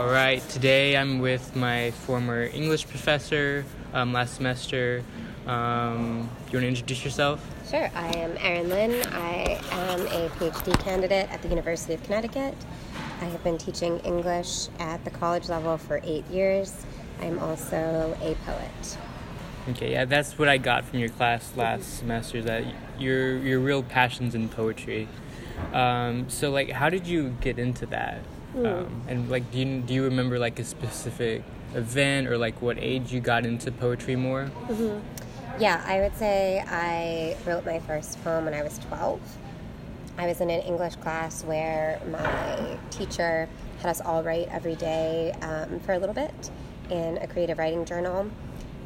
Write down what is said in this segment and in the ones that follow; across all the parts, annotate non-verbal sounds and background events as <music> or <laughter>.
All right, today I'm with my former English professor um, last semester. Um, you want to introduce yourself? Sure, I am Erin Lynn. I am a PhD candidate at the University of Connecticut. I have been teaching English at the college level for eight years. I'm also a poet. Okay, yeah, that's what I got from your class last semester. That your your real passions in poetry. Um, so, like, how did you get into that? Um, and like, do you do you remember like a specific event or like what age you got into poetry more? Yeah, I would say I wrote my first poem when I was 12. I was in an English class where my teacher had us all write every day um, for a little bit in a creative writing journal.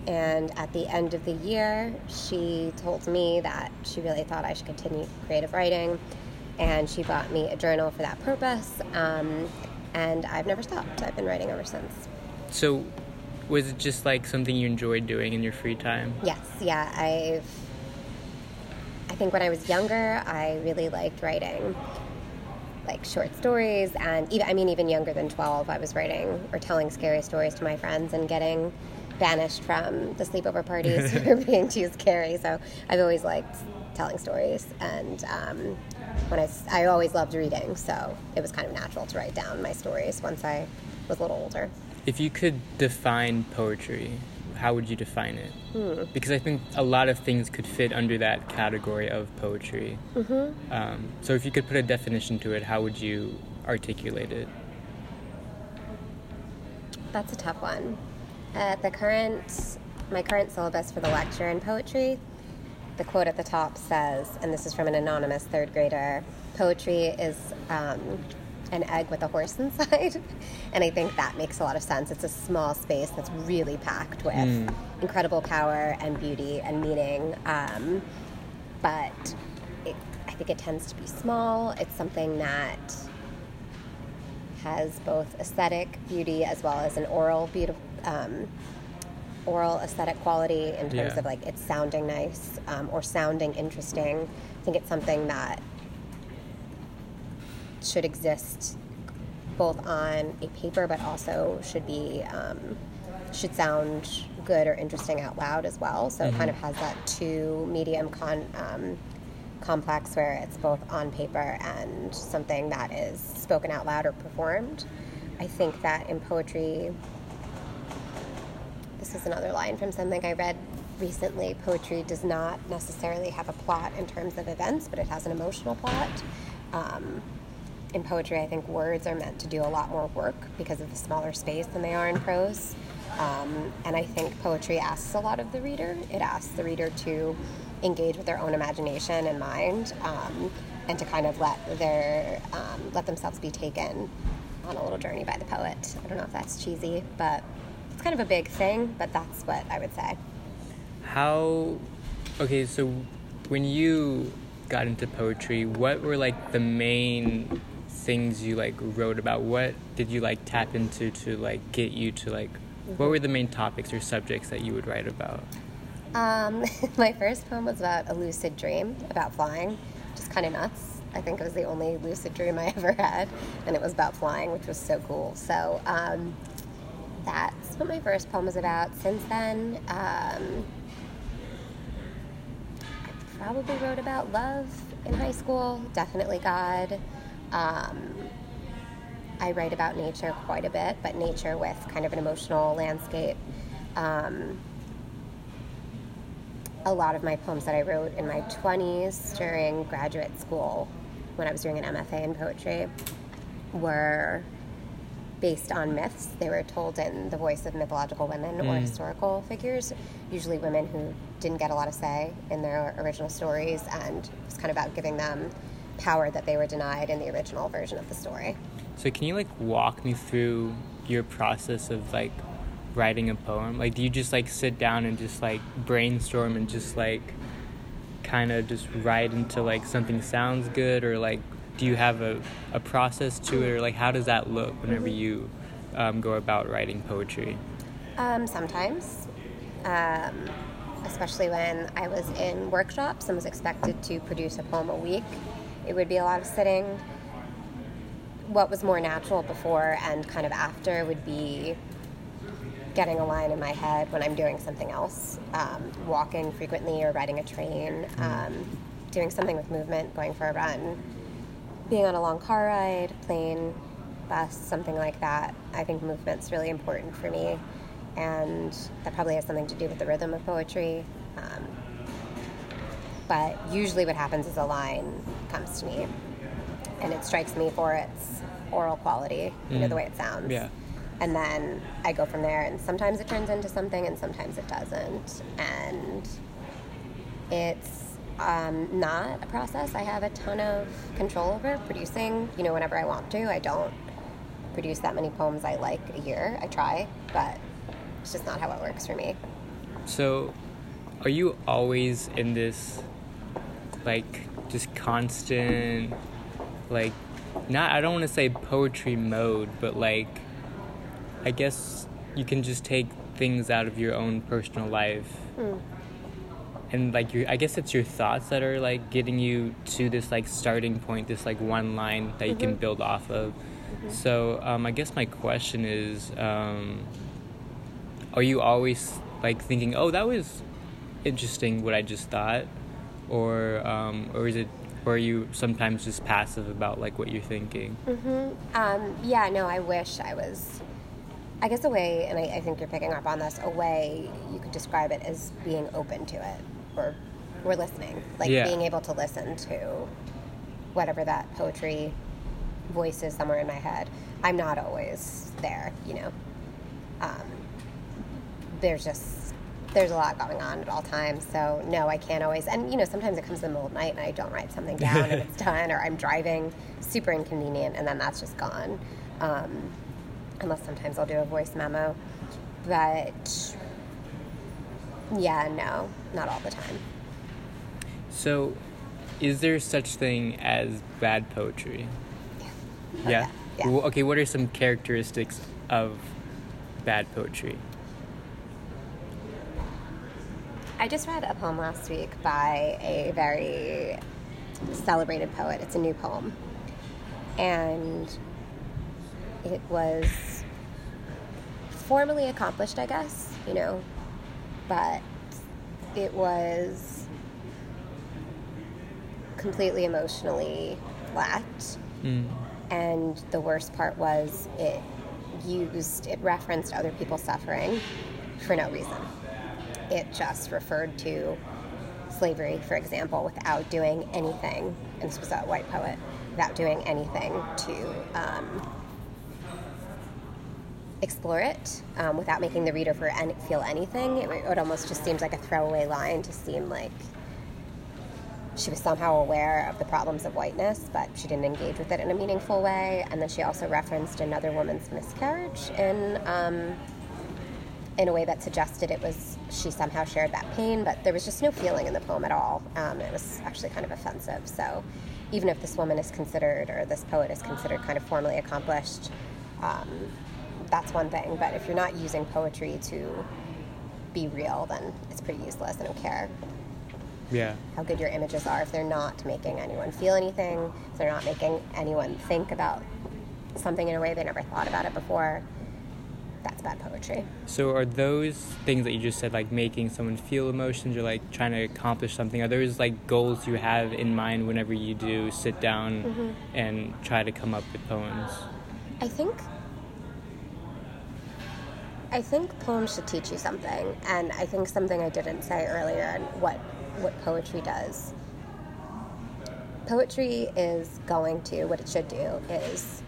And at the end of the year, she told me that she really thought I should continue creative writing. And she bought me a journal for that purpose. Um, and I've never stopped. I've been writing ever since. So, was it just like something you enjoyed doing in your free time? Yes, yeah, I've. I think when I was younger, I really liked writing like short stories, and even I mean, even younger than twelve, I was writing or telling scary stories to my friends and getting banished from the sleepover parties <laughs> for being too scary. So I've always liked telling stories, and um, when I, I always loved reading, so it was kind of natural to write down my stories once I was a little older. If you could define poetry, how would you define it? Because I think a lot of things could fit under that category of poetry. Mm-hmm. Um, so if you could put a definition to it, how would you articulate it? That's a tough one. At the current, my current syllabus for the lecture in poetry, the quote at the top says, and this is from an anonymous third grader poetry is um, an egg with a horse <laughs> inside. and I think that makes a lot of sense. It's a small space that's really packed with incredible power and beauty and meaning. Um, but it, I think it tends to be small. It's something that has both aesthetic beauty as well as an oral beauty, um, oral aesthetic quality in terms Yeah. of like it's sounding nice um, or sounding interesting. I think it's something that should exist both on a paper, but also should be um, should sound good or interesting out loud as well. So it kind of has that two medium con. Um, complex where it's both on paper and something that is spoken out loud or performed. I think that in poetry, this is another line from something I read recently. Poetry does not necessarily have a plot in terms of events, but it has an emotional plot. Um, in poetry, I think words are meant to do a lot more work because of the smaller space than they are in prose. Um, and I think poetry asks a lot of the reader. It asks the reader to engage with their own imagination and mind, um, and to kind of let their um, let themselves be taken on a little journey by the poet. I don't know if that's cheesy, but kind of a big thing. But that's what I would say. How, okay, so when you got into poetry, what were like the main things you like wrote about? What did you like tap into to like get you to like, what were the main topics or subjects that you would write about? Um, <laughs> my first poem was about a lucid dream about flying, just kind of nuts. I think it was the only lucid dream I <laughs> ever had, and it was about flying, which was so cool. So um, that's what my first poem was about. Since then, um, I probably wrote about love in high school, definitely God. Um, I write about nature quite a bit, but nature with kind of an emotional landscape. Um, a lot of my poems that I wrote in my 20s during graduate school when I was doing an MFA in poetry were based on myths. They were told in the voice of mythological women or hmm. historical figures, usually women who didn't get a lot of say in their original stories, and it's kind of about giving them power that they were denied in the original version of the story. So can you like walk me through your process of like writing a poem? Like do you just like sit down and just like brainstorm and just like kind of just write until like something sounds good or like do you have a, a process to it or like how does that look whenever you um, go about writing poetry? Um, sometimes, um, especially when I was in workshops and was expected to produce a poem a week, it would be a lot of sitting. what was more natural before and kind of after would be getting a line in my head when I'm doing something else, um, walking frequently or riding a train, um, doing something with movement, going for a run, being on a long car ride, plane, bus, something like that. I think movement's really important for me, and that probably has something to do with the rhythm of poetry. Um, but usually, what happens is a line comes to me, and it strikes me for its oral quality, you know, the way it sounds. Yeah. And then I go from there, and sometimes it turns into something, and sometimes it doesn't. And it's um, not a process I have a ton of control over producing, you know, whenever I want to. I don't produce that many poems I like a year. I try, but it's just not how it works for me. So, are you always in this, like, just constant, like, not, I don't want to say poetry mode, but like, I guess you can just take things out of your own personal life. And like your, I guess it's your thoughts that are like getting you to this like starting point, this like one line that you can build off of. So um, I guess my question is, um, are you always like thinking, "Oh, that was interesting," what I just thought, or um, or is it, or are you sometimes just passive about like what you're thinking? Um, yeah, no, I wish I was. I guess a way, and I, I think you're picking up on this, a way you could describe it as being open to it, or or listening, like Yeah. being able to listen to whatever that poetry voice is somewhere in my head. I'm not always there, you know. Um, there's just there's a lot going on at all times, so no, I can't always. And you know, sometimes it comes in the middle of the night and I don't write something down and it's <laughs> done, or I'm driving, super inconvenient, and then that's just gone. Um, unless sometimes I'll do a voice memo, but yeah, no, not all the time. So, is there such thing as bad poetry? Yeah, yeah. Well, okay, what are some characteristics of bad poetry? I just read a poem last week by a very celebrated poet. It's a new poem. And it was formally accomplished, I guess, you know, but it was completely emotionally lacked. Mm. And the worst part was it used, it referenced other people's suffering for no reason. It just referred to slavery, for example, without doing anything, and this was a white poet, without doing anything to um, explore it, um, without making the reader for any, feel anything. It, it almost just seems like a throwaway line to seem like she was somehow aware of the problems of whiteness, but she didn't engage with it in a meaningful way. And then she also referenced another woman's miscarriage in um, in a way that suggested it was she somehow shared that pain, but there was just no feeling in the poem at all. Um, it was actually kind of offensive. So even if this woman is considered, or this poet is considered kind of formally accomplished, um, that's one thing. But if you're not using poetry to be real, then it's pretty useless. I don't care Yeah. how good your images are if they're not making anyone feel anything, if they're not making anyone think about something in a way they never thought about it before. That's bad poetry. So, are those things that you just said, like making someone feel emotions or like trying to accomplish something, are those like goals you have in mind whenever you do sit down Mm-hmm. and try to come up with poems? I think I think poems should teach you something, and I think something I didn't say earlier and what what poetry does. Poetry is going to what it should do is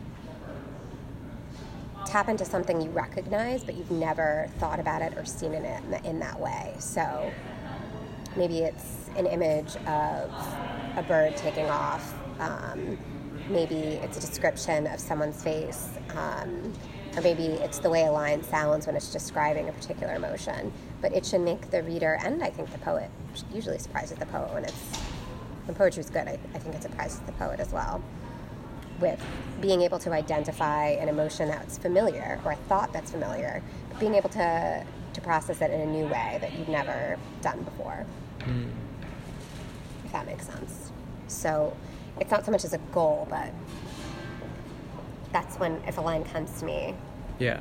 tap into something you recognize, but you've never thought about it or seen in it in that way. So maybe it's an image of a bird taking off. Um, maybe it's a description of someone's face. Um, or maybe it's the way a line sounds when it's describing a particular emotion. But it should make the reader, and I think the poet, usually surprises the poet when it's when poetry's good. I, I think it surprises the poet as well with being able to identify an emotion that's familiar or a thought that's familiar, but being able to to process it in a new way that you've never done before. Hmm. If that makes sense. So it's not so much as a goal, but that's when if a line comes to me, Yeah.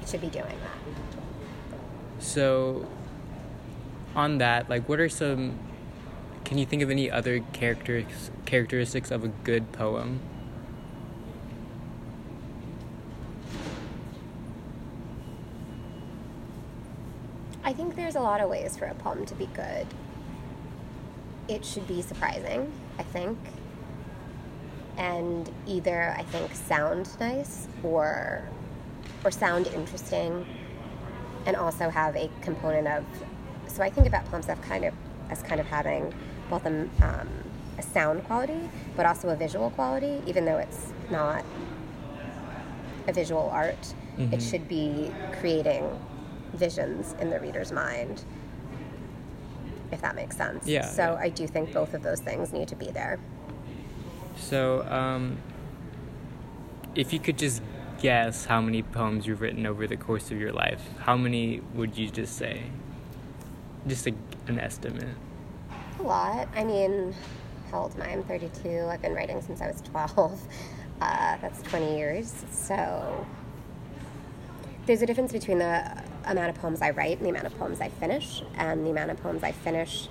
it should be doing that. So, on that, like, what are some? Can you think of any other characters characteristics of a good poem? I think there's a lot of ways for a poem to be good. It should be surprising, I think. And either I think sound nice or or sound interesting and also have a component of so I think about poems as kind of as kind of having both a, um, a sound quality but also a visual quality, even though it's not a visual art. It Mhm. should be creating visions in the reader's mind, if that makes sense. Yeah, So. I do think both of those things need to be there. So, um, if you could just guess how many poems you've written over the course of your life, how many would you just say? Just a, an estimate. A lot. I mean, how old am I? I'm 32. I've been writing since I was 12. <laughs> Uh, that's 20 years. So there's a difference between the amount of poems I write and the amount of poems I finish, and the amount of poems I finish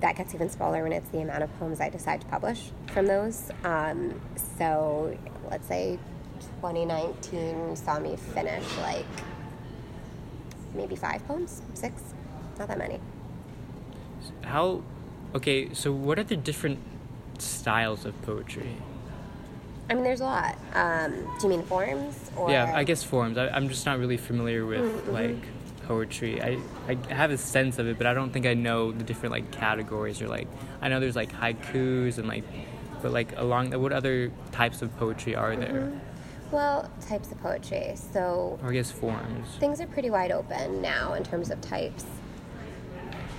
that gets even smaller when it's the amount of poems I decide to publish from those. Um, so let's say 2019 saw me finish like maybe five poems, six, not that many. How? Okay, so what are the different styles of poetry? I mean, there's a lot. Um, do you mean forms or? yeah, I guess forms. I, I'm just not really familiar with Mm-hmm. like poetry. I I have a sense of it, but I don't think I know the different like categories or like I know there's like haikus and like, but like along what other types of poetry are there? Well, types of poetry. So Or I guess forms. things are pretty wide open now in terms of types.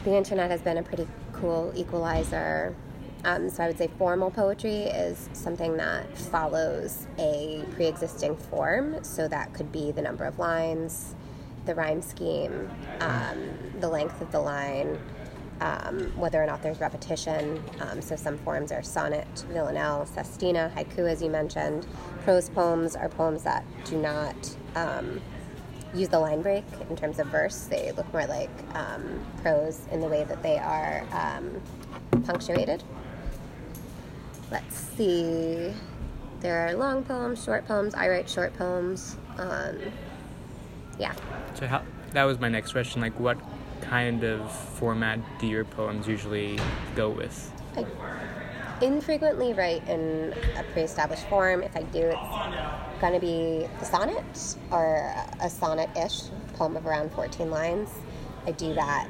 The internet has been a pretty cool equalizer. Um, so I would say formal poetry is something that follows a pre-existing form. So that could be the number of lines, the rhyme scheme, um, the length of the line, um, whether or not there's repetition. Um, so some forms are sonnet, villanelle, sestina, haiku, as you mentioned. Prose poems are poems that do not um, use the line break in terms of verse. They look more like um, prose in the way that they are um, punctuated. Let's see. There are long poems, short poems. I write short poems. Um, yeah. So how? That was my next question. Like, what kind of format do your poems usually go with? I infrequently write in a pre-established form. If I do, it's going to be the sonnet or a sonnet-ish poem of around 14 lines. I do that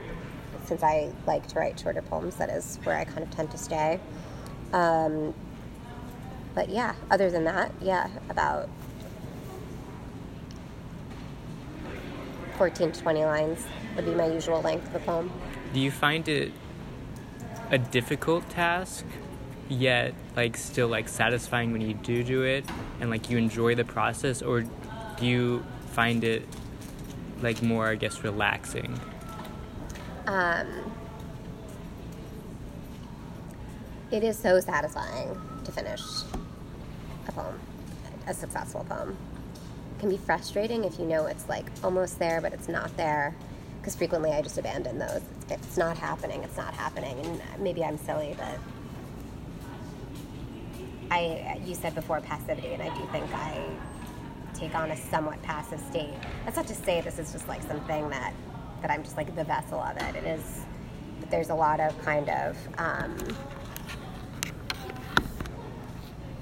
since I like to write shorter poems. That is where I kind of tend to stay. Um, but yeah, other than that, yeah, about 14 to 20 lines would be my usual length of a poem. Do you find it a difficult task, yet like still like satisfying when you do do it, and like you enjoy the process, or do you find it like more, I guess, relaxing? Um, it is so satisfying to finish a poem, a successful poem. It can be frustrating if you know it's like almost there, but it's not there. Because frequently I just abandon those. It's not happening, it's not happening. And maybe I'm silly, but I, you said before passivity, and I do think I take on a somewhat passive state. That's not to say this is just like something that that I'm just like the vessel of it. It is, but there's a lot of kind of um,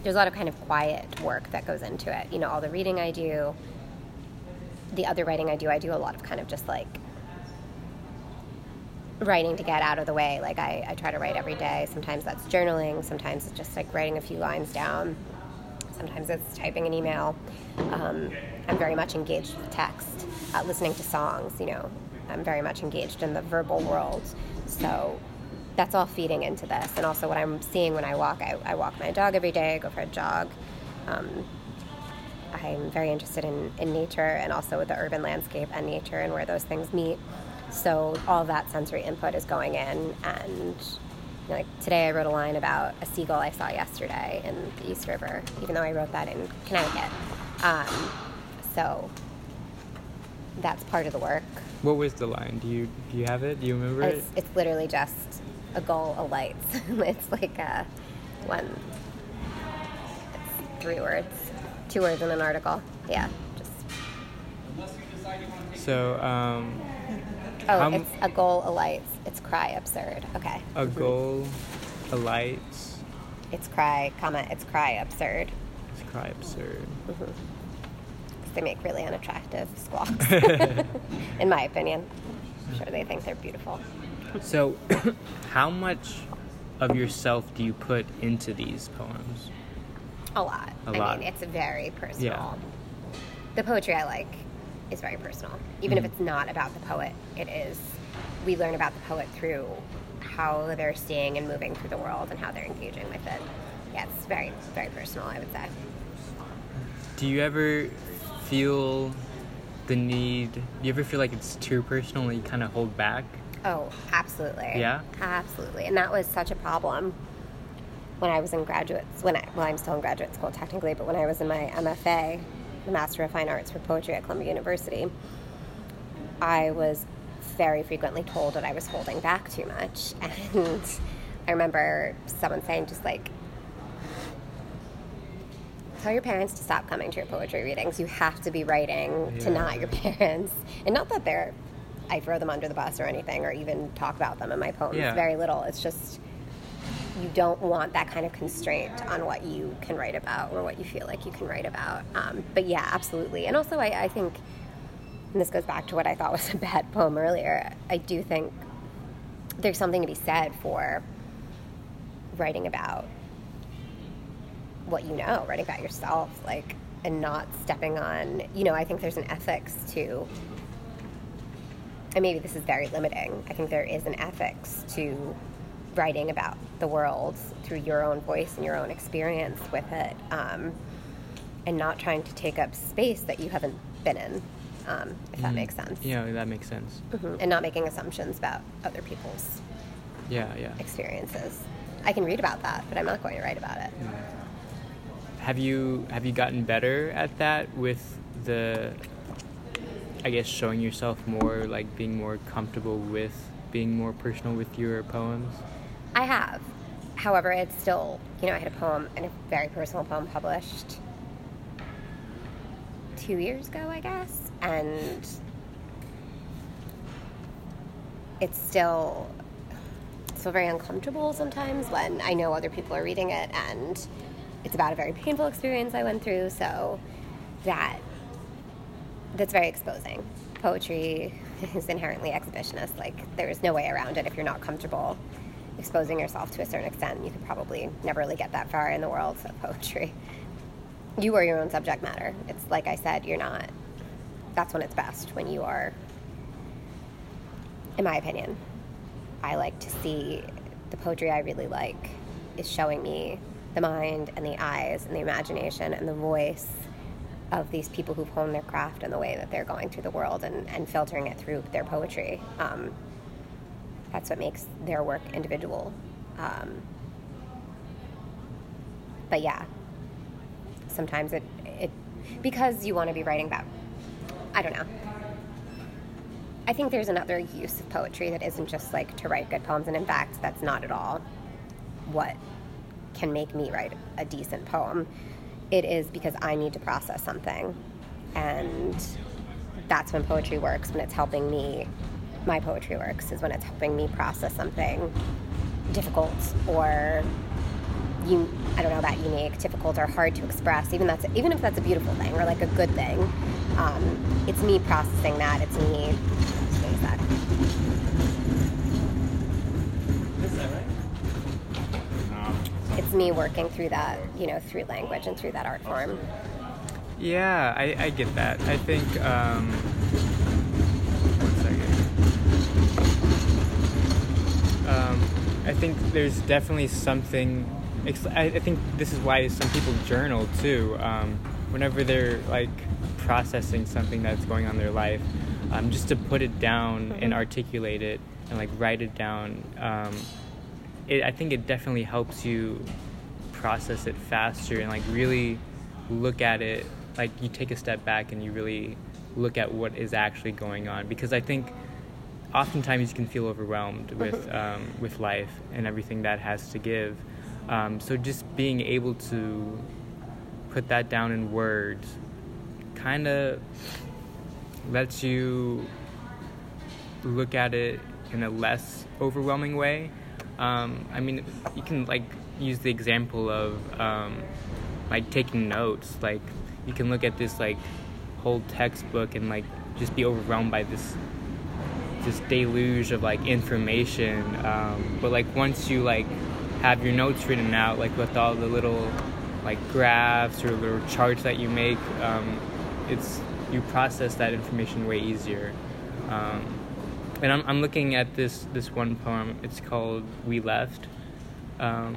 there's a lot of kind of quiet work that goes into it. You know, all the reading I do, the other writing I do, I do a lot of kind of just like writing to get out of the way. Like I, I try to write every day. Sometimes that's journaling. Sometimes it's just like writing a few lines down. Sometimes it's typing an email. Um, I'm very much engaged with text, uh, listening to songs. You know, I'm very much engaged in the verbal world. So that's all feeding into this. And also what I'm seeing when I walk, I, I walk my dog every day. I go for a jog. Um, I'm very interested in, in nature and also with the urban landscape and nature and where those things meet. So all that sensory input is going in, and like today, I wrote a line about a seagull I saw yesterday in the East River, even though I wrote that in Connecticut. Um, so that's part of the work. What was the line? Do you do you have it? Do you remember it? It's, it's literally just a goal alights. <laughs> it's like a one. It's three words, two words in an article. Yeah, just. So, um, Oh, it's a goal alights. It's cry absurd. Okay. a goal, a lights, It's cry, comma. It's cry absurd. it's cry absurd. 'Cause They make really unattractive squawks, <laughs> <laughs> in my opinion. I'm sure they think they're beautiful. So, <coughs> how much of yourself do you put into these poems? A lot. A I lot. mean, it's very personal. Yeah. The poetry I like is very personal. Even Mm-hmm. if it's not about the poet, it is. We learn about the poet through how they're seeing and moving through the world and how they're engaging with it. Yeah, it's very, very personal, I would say. Do you ever feel the need? Do you ever feel like it's too personal and you kind of hold back? Oh, absolutely. Yeah? Absolutely. And that was such a problem when I was in graduate when I well I'm still in graduate school technically, but when I was in my MFA, the Master of Fine Arts for Poetry at Columbia University, I was very frequently told that I was holding back too much. <laughs> And I remember someone saying just like tell your parents to stop coming to your poetry readings. You have to be writing to not your <laughs> parents. And not that they're I throw them under the bus or anything or even talk about them in my poems Yeah. very little. It's just you don't want that kind of constraint on what you can write about or what you feel like you can write about. Um, but yeah, absolutely. And also, I, I think, and this goes back to what I thought was a <laughs> bad poem earlier, I do think there's something to be said for writing about what you know, writing about yourself, like, and not stepping on, you know, I think there's an ethics to, and maybe this is very limiting, I think there is an ethics to writing about the world through your own voice and your own experience with it, um, and not trying to take up space that you haven't been in, um, if that makes sense. Yeah, that makes sense. Mhm. And not making assumptions about other people's Yeah, yeah. experiences. I can read about that, but I'm not going to write about it. Have you have you gotten better at that with the I guess showing yourself more, like being more comfortable with being more personal with your poems? I have. However, it's still, you know, I had a poem and a very personal poem published two years ago, I guess, and it's still still very uncomfortable sometimes when I know other people are reading it and it's about a very painful experience I went through, so that that's very exposing. Poetry is inherently exhibitionist. Like there's no way around it if you're not comfortable exposing yourself to a certain extent. You could probably never really get that far in the world of poetry. You are your own subject matter. It's like I said, you're not. That's when it's best when you are. In my opinion, I like to see the poetry I really like is showing me the mind and the eyes and the imagination and the voice of these people who've honed their craft and the way that they're going through the world and, and filtering it through their poetry. Um, that's what makes their work individual. Um, but yeah, sometimes it, it because you want to be writing about, I don't know. I think there's another use of poetry that isn't just like to write good poems, and in fact, that's not at all what can make me write a decent poem. It is because I need to process something, and that's when poetry works. When it's helping me, my poetry works is when it's helping me process something difficult or you I don't know that unique, difficult or hard to express. Even that's even if that's a beautiful thing or like a good thing, um, it's me processing that. It's me. That? It's me working through that, you know, through language and through that art form. Yeah, I, I get that. I think um one second. Um, I think there's definitely something. I, I think this is why some people journal too. Um, whenever they're like processing something that's going on in their life, um, just to put it down and articulate it and like write it down. Um, it, I think it definitely helps you process it faster and like really look at it like you take a step back and you really look at what is actually going on because I think oftentimes you can feel overwhelmed with um, with life and everything that has to give. Um, so just being able to put that down in words kind of lets you look at it in a less overwhelming way. Um, I mean, you can like use the example of um, like taking notes. Like you can look at this like whole textbook and like just be overwhelmed by this this deluge of like information. Um, but like once you like have your notes written out, like with all the little like graphs or little charts that you make, um, it's you process that information way easier. Um, and I'm, I'm looking at this this one poem. It's called "We Left," um,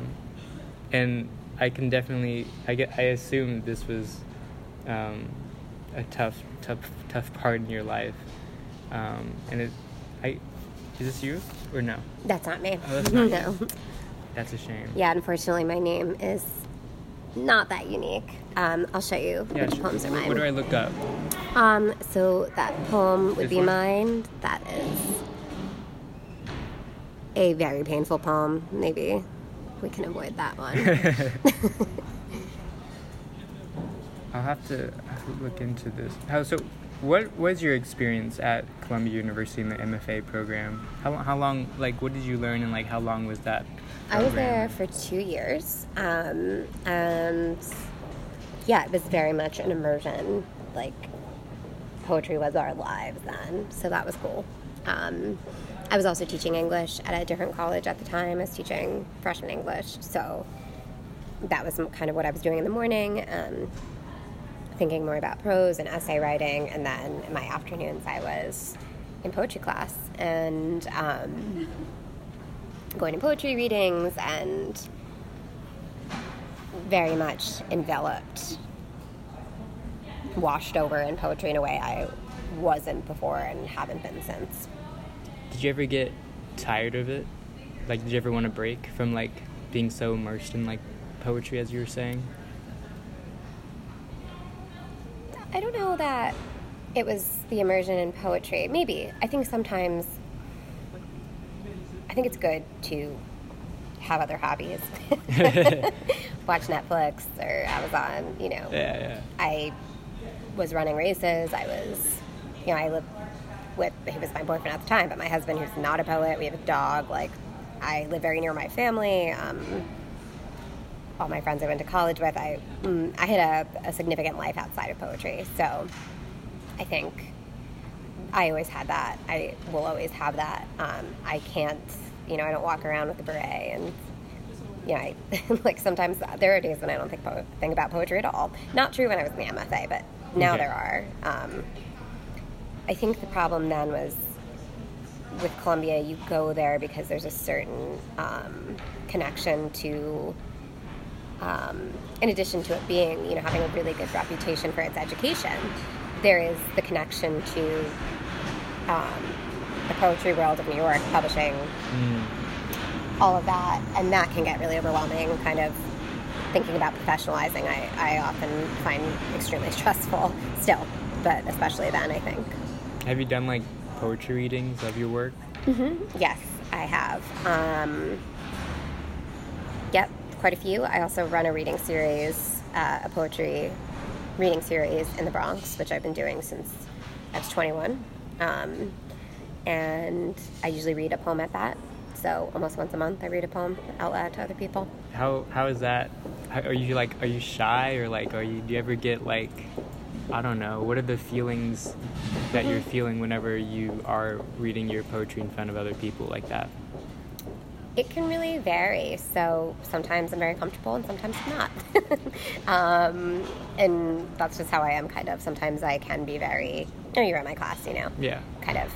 and I can definitely I get I assume this was um, a tough tough tough part in your life, um, and it I is this you or no? That's not me. Oh, that's not <laughs> no. That's a shame. Yeah, unfortunately, my name is not that unique. Um, I'll show you Yeah, which sure. poems are mine. What do I look up? Um, so that poem would This be one? mine. That is a very painful poem. Maybe we can avoid that one. <laughs> <laughs> I'll have to look into this. How so? What was your experience at Columbia University in the MFA program? How how long? Like, what did you learn, and like, how long was that? I was there for two years, um, and yeah, it was very much an immersion. Like poetry was our lives then, so that was cool. Um, I was also teaching English at a different college at the time. I was teaching freshman English, so that was kind of what I was doing in the morning. Um, thinking more about prose and essay writing, and then in my afternoons I was in poetry class and um, going to poetry readings and very much enveloped, washed over in poetry in a way I wasn't before and haven't been since. Did you ever get tired of it? Like, did you ever want to break from like being so immersed in like poetry, as you were saying? I don't know that it was the immersion in poetry. Maybe. I think sometimes I think it's good to have other hobbies. <laughs> <laughs> Watch Netflix or Amazon, you know. Yeah, yeah. I was running races. I was, you know, I lived with, he was my boyfriend at the time, but my husband, who's not a poet, we have a dog. Like, I live very near my family. Um, all my friends I went to college with, I, mm, I had a, a significant life outside of poetry. So I think I always had that. I will always have that. Um, I can't, you know, I don't walk around with a beret and you know, I, <laughs> like sometimes there are days when I don't think po- think about poetry at all. Not true when I was in the MFA, but now Okay. there are. Um, I think the problem then was with Columbia, you go there because there's a certain um, connection to. Um, in addition to it being, you know, having a really good reputation for its education, there is the connection to um, the poetry world of New York, publishing, all of that, and that can get really overwhelming. Kind of thinking about professionalizing, I, I often find extremely <laughs> stressful still, but especially then, I think. Have you done like poetry readings of your work? Yes, I have. Um, yep, quite a few. I also run a reading series, uh, a poetry reading series in the Bronx, which I've been doing since I was 21. Um, and I usually read a poem at that. So almost once a month, I read a poem out loud to other people. How how is that? How, are you like are you shy or like are you do you ever get like I don't know what are the feelings that you're feeling whenever you are reading your poetry in front of other people like that? It can really vary. So sometimes I'm very comfortable and sometimes I'm not. <laughs> um, and that's just how I am, kind of. Sometimes I can be very, you know, you're in my class, you know, Yeah, kind of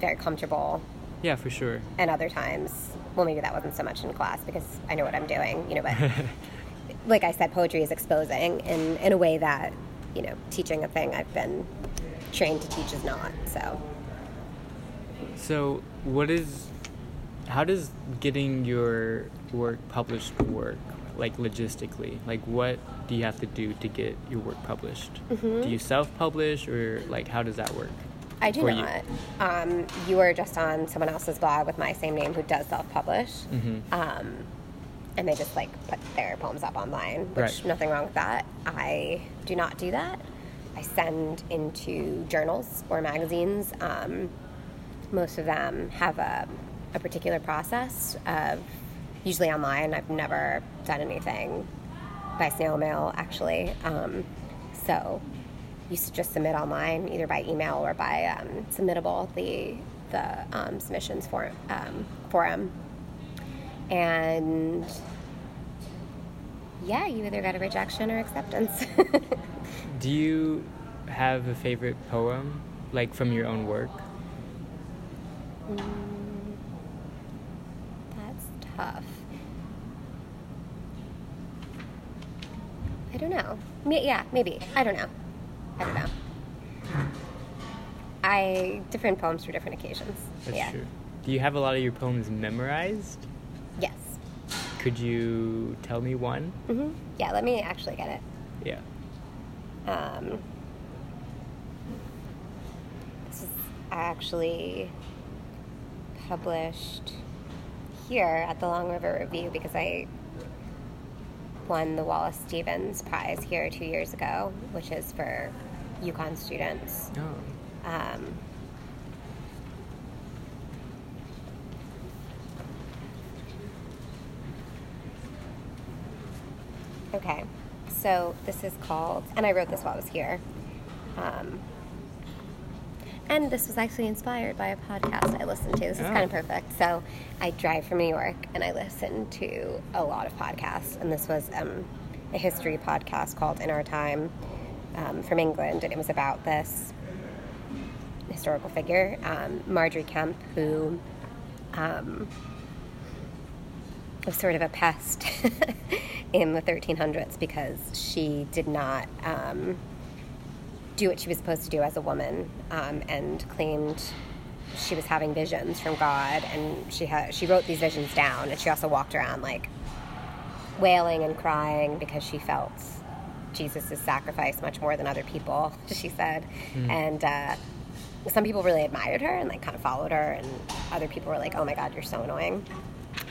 very comfortable. yeah, for sure. And other times, well, maybe that wasn't so much in class because I know what I'm doing, you know, but <laughs> like I said, poetry is exposing in, in a way that, you know, teaching a thing I've been trained to teach is not. So So, what is how does getting your work published work? Like logistically, like what do you have to do to get your work published? Mm-hmm. Do you self-publish or like how does that work? I do for you? not. Um, you are just on someone else's blog with my same name who does self-publish, Mm-hmm. um, and they just like put their poems up online. Which Right. nothing wrong with that. I do not do that. I send into journals or magazines. Um, most of them have a, a particular process of usually online. I've never done anything by snail mail actually. Um, so you s- just submit online either by email or by um, Submittable the the um, submissions for, um, forum and yeah you either get a rejection or acceptance <laughs> Do you have a favorite poem, like from your own work? that's tough i don't know. Yeah maybe. I don't know. I don't know. I different poems for different occasions. That's yeah. true. Do you have a lot of your poems memorized? yes. Could you tell me one? hmm yeah let me actually get it. Yeah. Um, this is actually published here at the Long River Review because I won the Wallace Stevens Prize here two years ago, which is for UConn students. Oh. Um, okay, so this is called, and I wrote this while I was here. Um, and this was actually inspired by a podcast I listened to. This is Oh. kind of perfect. So I drive from New York and I listen to a lot of podcasts. And this was um, a history podcast called In Our Time um, from England. And it was about this historical figure, um, Margery Kempe, who um, was sort of a pest <laughs> in the 1300s because she did not um, do what she was supposed to do as a woman um, and claimed she was having visions from God. And she, had, she wrote these visions down and she also walked around like wailing and crying because she felt Jesus' sacrifice much more than other people, <laughs> she said. And uh, some people really admired her and like kind of followed her, and other people were like, "Oh my God, you're so annoying."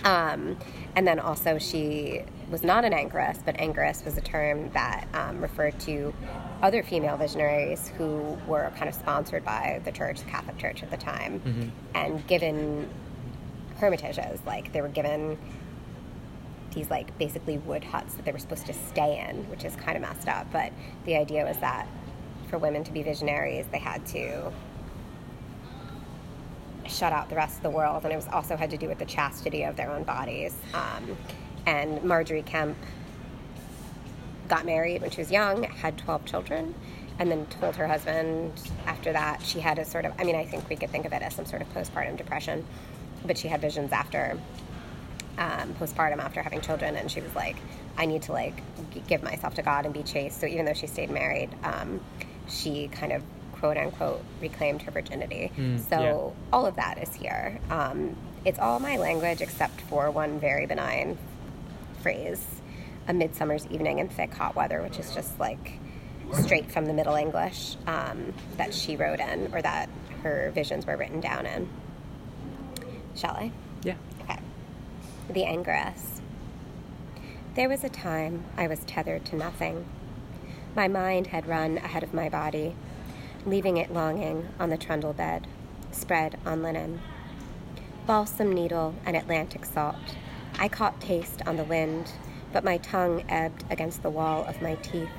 Um, and then also, she was not an anchoress, but anchoress was a term that um, referred to other female visionaries who were kind of sponsored by the church, the Catholic Church at the time, and given hermitages. Like they were given these like basically wood huts that they were supposed to stay in, which is kind of messed up. But the idea was that for women to be visionaries, they had to shut out the rest of the world, and it was also had to do with the chastity of their own bodies. Um, and Margery Kempe got married when she was young, had 12 children, and then told her husband after that she had a sort of, I mean, I think we could think of it as some sort of postpartum depression, but she had visions after um, postpartum after having children, and she was like, I need to like give myself to God and be chaste. So even though she stayed married, um, she kind of quote unquote reclaimed her virginity. Mm, so yeah. all of that is here. Um, it's all my language except for one very benign phrase, a midsummer's evening in thick hot weather, which is just like straight from the Middle English um, that she wrote in, or that her visions were written down in. Shall I? Yeah. Okay. The Anchoress. There was a time I was tethered to nothing. My mind had run ahead of my body, leaving it longing on the trundle bed, spread on linen. Balsam needle and Atlantic salt. I caught taste on the wind, but my tongue ebbed against the wall of my teeth,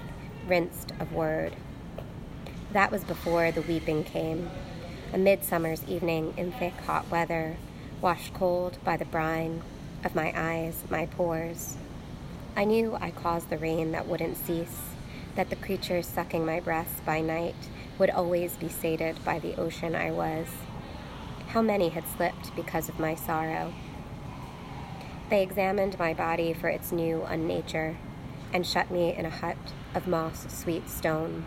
rinsed of word. That was before the weeping came. A midsummer's evening in thick hot weather, washed cold by the brine of my eyes, my pores. I knew I caused the rain that wouldn't cease, that the creatures sucking my breasts by night would always be sated by the ocean I was. How many had slipped because of my sorrow? They examined my body for its new unnature and shut me in a hut of moss sweet stone.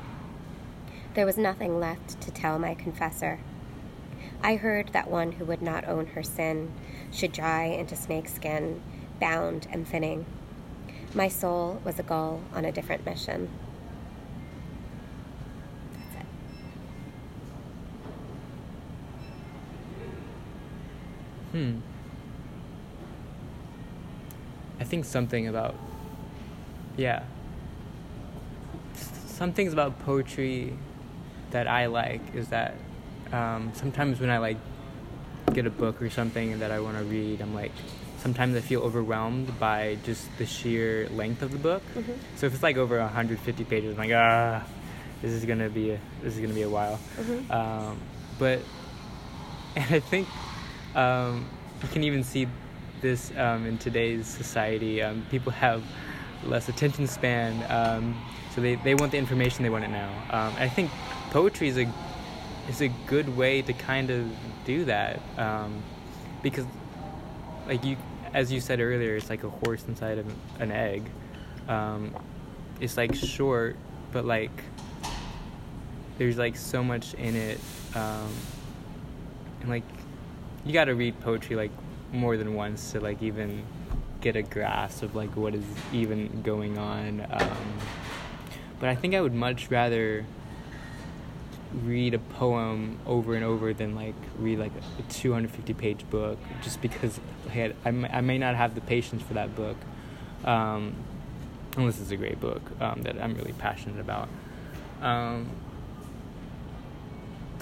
There was nothing left to tell my confessor. I heard that one who would not own her sin should dry into snakeskin, bound and thinning. My soul was a gull on a different mission. That's it. Hmm. I think something about, yeah. Some things about poetry that I like is that um, sometimes when I like get a book or something that I want to read, I'm like, sometimes I feel overwhelmed by just the sheer length of the book. Mhm. So if it's like over 150 pages, I'm like, ah, this is gonna be a, this is gonna be a while. Mhm. Um, but <laughs> and I think um, you can even see this um, in today's society. Um, people have less attention span, um, so they, they want the information they want it now. Um, I think poetry is a is a good way to kind of do that um, because, like you, as you said earlier, it's like a horse inside of an egg. It's like short, but like there's like so much in it and like you got to read poetry like more than once to like even get a grasp of like what is even going on um, but i think i would much rather read a poem over and over than like read like a 250 page book just because I, may, I may not have the patience for that book um, unless it's a great book um, that i'm really passionate about um,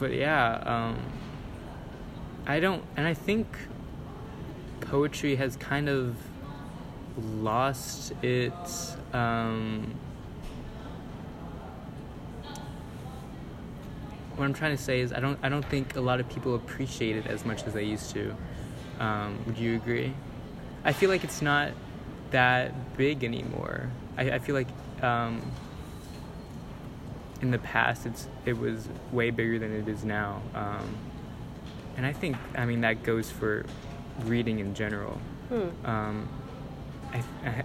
but yeah, um, I don't, and I think poetry has kind of lost its. Um, what I'm trying to say is, I don't, I don't think a lot of people appreciate it as much as they used to. Um, would you agree? I feel like it's not that big anymore. I, I feel like. Um, in the past it's it was way bigger than it is now um, and i think i mean that goes for reading in general. Hmm. um, I, I,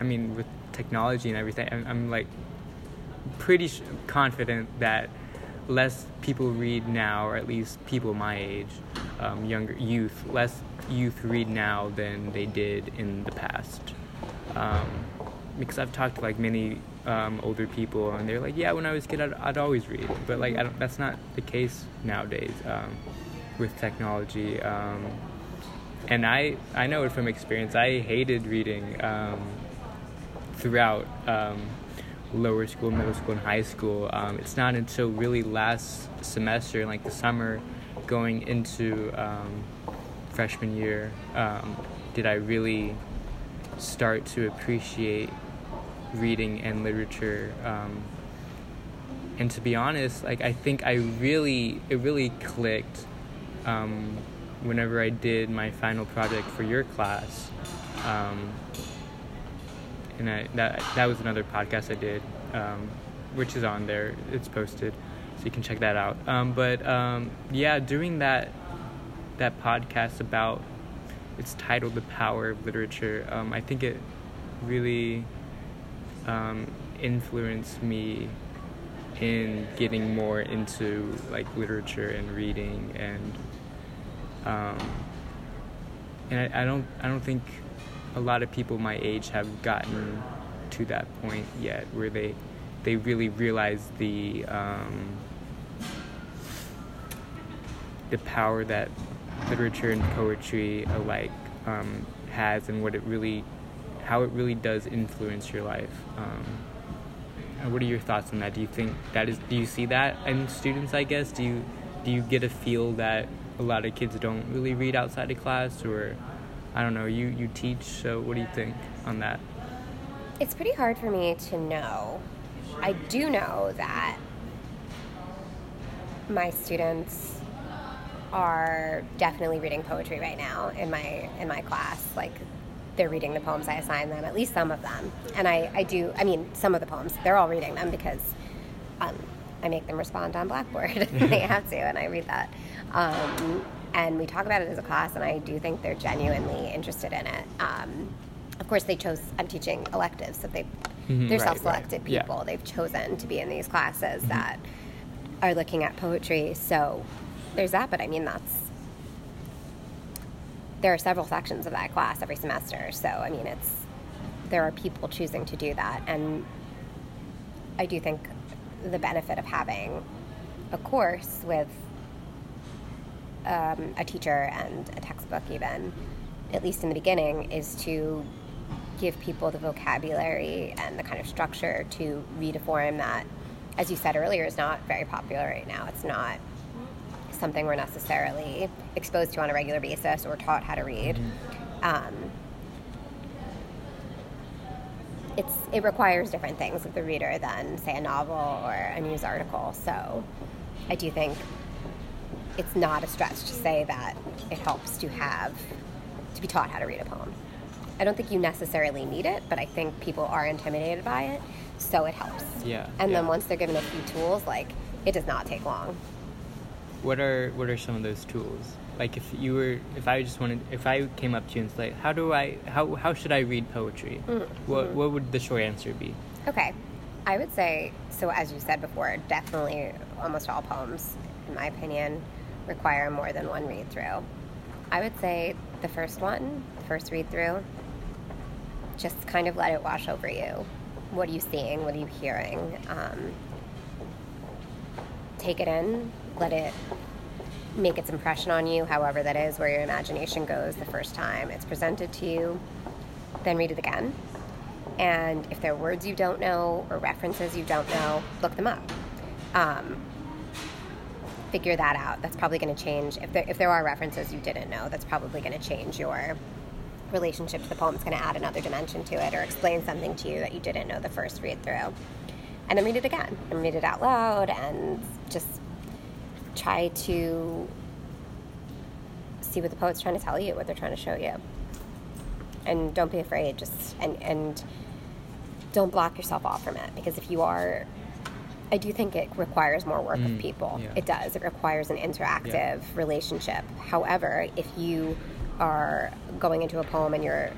I mean with technology and everything i'm, I'm like pretty sh- confident that less people read now or at least people my age um, younger youth less youth read now than they did in the past. Um, because I've talked to like many um, older people, and they're like, "Yeah, when I was a kid, I'd, I'd always read," but like I don't, that's not the case nowadays. Um, with technology. Um, and I I know it from experience. I hated reading um, throughout um, lower school, middle school, and high school. Um, it's not until really last semester, like the summer, going into um, freshman year, did I really start to appreciate reading and literature. Um, and to be honest, like I think I really, it really clicked um, whenever I did my final project for your class. Um, and I, that that was another podcast I did, um, which is on there. It's posted, so you can check that out. Um, but um, yeah, doing that that podcast about it's titled "The Power of Literature." Um, I think it really influenced me in getting more into like literature and reading and um, and I, I don't I don't think a lot of people my age have gotten to that point yet where they they really realize the um, the power that literature and poetry alike um, has and what it really how it really does influence your life. Um, what are your thoughts on that? Do you think that is do you see that in students i guess? Do you do you get a feel that a lot of kids don't really read outside of class or i don't know you you teach so what do you think on that It's pretty hard for me to know. I do know that my students are definitely reading poetry right now in my in my class. Like they're reading the poems I assign them, at least some of them. And I, I do I mean some of the poems, they're all reading them because um, I make them respond on Blackboard. <laughs> they have to, and I read that. Um, and we talk about it as a class, and I do think they're genuinely interested in it. Um, of course, they chose. I'm teaching electives, so they Mhm, they're right, self-selected right. Yeah. people. They've chosen to be in these classes that are looking at poetry. So there's that, but I mean that's there are several sections of that class every semester. So I mean it's there are people choosing to do that, and I do think the benefit of having a course with um, a teacher and a textbook, even at least in the beginning, is to give people the vocabulary and the kind of structure to read a form that, as you said earlier, is not very popular right now. It's not something we're necessarily exposed to on a regular basis or taught how to read. Mm-hmm. Um, it's it requires different things of the reader than say a novel or a news article. So I do think it's not a stretch to say that it helps to have to be taught how to read a poem. I don't think you necessarily need it, but I think people are intimidated by it, so it helps. Yeah. And yeah. then once they're given a few tools, like it does not take long. What are what are some of those tools? Like if you were if I just wanted if I came up to you and said, "How do I how how should I read poetry?" Mm-hmm. What what would the short answer be? Okay. I would say so as you said before, definitely almost all poems in my opinion require more than one read through. I would say the first one, the first read through, just kind of let it wash over you. What are you seeing? What are you hearing? Um, take it in, let it make its impression on you, however that is, where your imagination goes the first time it's presented to you. Then read it again. And if there are words you don't know or references you don't know, look them up. Um, figure that out. That's probably going to change. If there, if there are references you didn't know, that's probably going to change your relationship to the poem. It's going to add another dimension to it or explain something to you that you didn't know the first read through. And then read it again and read it out loud and just try to see what the poet's trying to tell you, what they're trying to show you. And don't be afraid, just and and don't block yourself off from it because if you are I do think it requires more work mm, of people. Yeah. It does. It requires an interactive yeah. relationship. However, if you are going into a poem and you're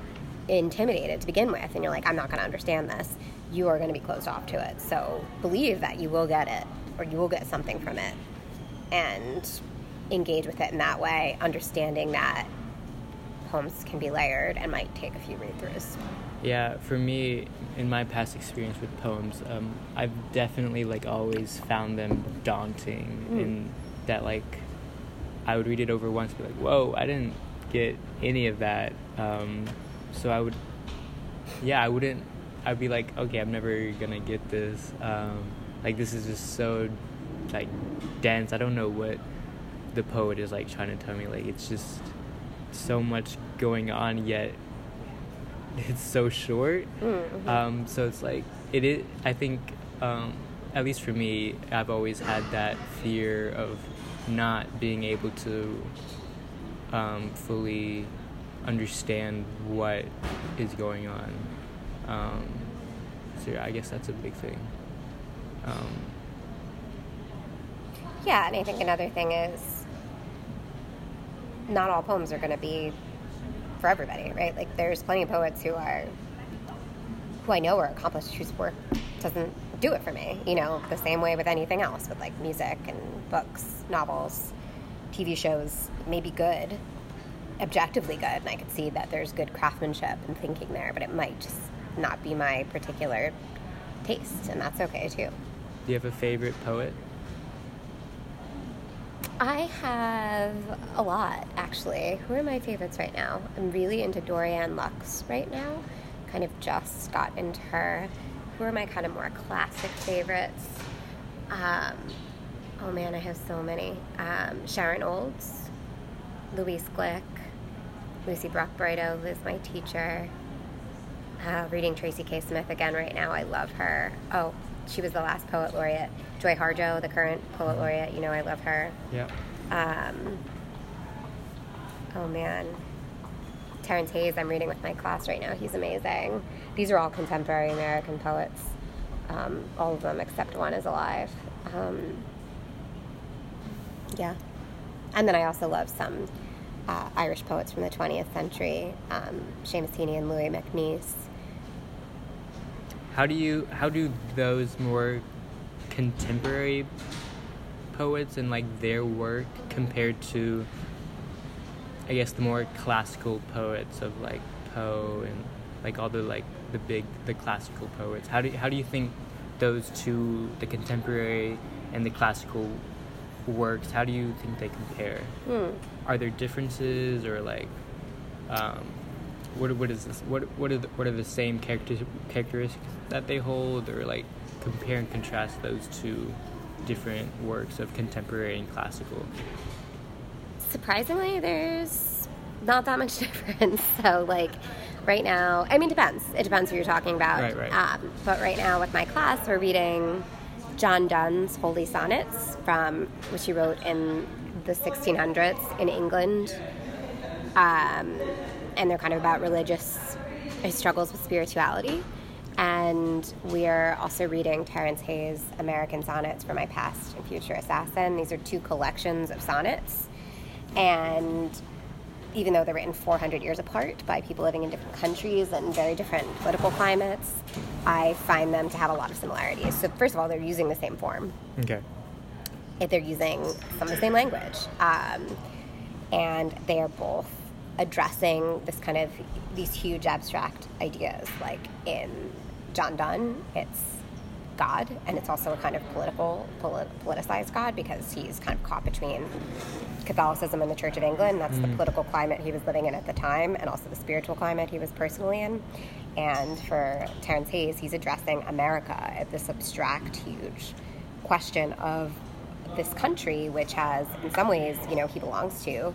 intimidated to begin with and you're like, I'm not going to understand this, you are going to be closed off to it. So believe that you will get it or you will get something from it and engage with it in that way, understanding that poems can be layered and might take a few read throughs. Yeah, for me, in my past experience with poems, um, I've definitely like always found them daunting, mm. in that like I would read it over once, be like, "Whoa, I didn't get any of that." Um, so I would, yeah, I wouldn't. I'd be like, "Okay, I'm never gonna get this." Um, like this is just so like dense. I don't know what the poet is like trying to tell me. Like it's just so much going on, yet it's so short. Mm-hmm. Um, so it's like it is. I think, um, at least for me, I've always had that fear of not being able to um, fully understand what is going on. Um, so yeah, I guess that's a big thing. Yeah, and I think another thing is not all poems are going to be for everybody, right? Like there's plenty of poets who are who I know are accomplished whose work doesn't do it for me. You know, the same way with anything else, with like music and books, novels, TV shows, may be good, objectively good, and I could see that there's good craftsmanship and thinking there, but it might just not be my particular taste, and that's okay too. Do you have a favorite poet? I have a lot, actually. Who are my favorites right now? I'm really into Dorianne Laux right now. Kind of just got into her. Who are my kind of more classic favorites? Um, oh man, I have so many. Um, Sharon Olds, Louise Glück, Lucy Brock-Broido, who is my teacher. Uh, reading Tracy K. Smith again right now. I love her. Oh, she was the last poet laureate. Joy Harjo, the current poet laureate, you know, I love her. Yeah. Um, oh man. Terrance Hayes, I'm reading with my class right now. He's amazing. These are all contemporary American poets. Um, all of them except one is alive. Um, yeah. And then I also love some uh, Irish poets from the 20th century, um, Seamus Heaney and Louis MacNeice. How do you how do those more contemporary poets and like their work compared to I guess the more classical poets of like Poe and like all the like the big the classical poets. How do how do you think those two, the contemporary and the classical works, how do you think they compare? Hmm. Are there differences or like um, what what is this? What what are the, what are the same character, characteristics that they hold, or like compare and contrast those two different works of contemporary and classical? Surprisingly, there's not that much <laughs> difference. So, like, right now, I mean, depends. It depends who you're talking about. Right, right. Um, but right now, with my class, we're reading John Donne's Holy Sonnets, from which he wrote in the 1600s in England. Um, and they're kind of about religious struggles with spirituality. And we are also reading Terrance Hayes' American Sonnets for My Past and Future Assassin. These are two collections of sonnets. And even though they're written 400 years apart by people living in different countries and very different political climates, I find them to have a lot of similarities. So, first of all, they're using the same form. Okay. If they're using some of the same language. Um, and they are both addressing this kind of these huge abstract ideas. Like in John Donne, it's God, and it's also a kind of political, polit- politicized God because he's kind of caught between Catholicism and the Church of England. That's the mm. political climate he was living in at the time, and also the spiritual climate he was personally in. And for Terrance Hayes, he's addressing America at this abstract, huge question of this country, which has, in some ways, you know, he belongs to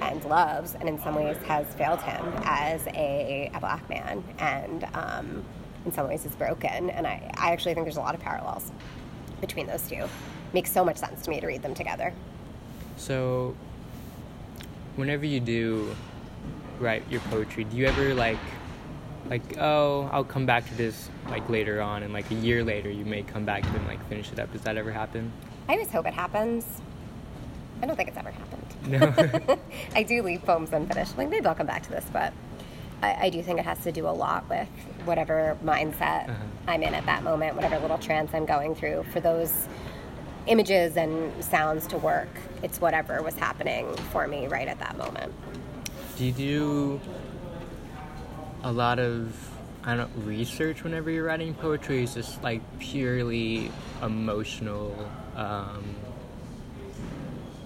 and loves, and in some ways has failed him as a, a black man, and um, in some ways is broken. And I, I actually think there's a lot of parallels between those two. Makes so much sense to me to read them together. So, whenever you do write your poetry, do you ever like, like, oh, I'll come back to this like later on, and like a year later, you may come back to it and like finish it up? Does that ever happen? I always hope it happens. I don't think it's ever happened. No. <laughs> I do leave poems unfinished. Like maybe I'll come back to this, but I, I do think it has to do a lot with whatever mindset Uh-huh. I'm in at that moment, whatever little trance I'm going through. For those images and sounds to work, it's whatever was happening for me right at that moment. do you do a lot of I don't know, research whenever you're writing poetry? Is just like purely emotional um,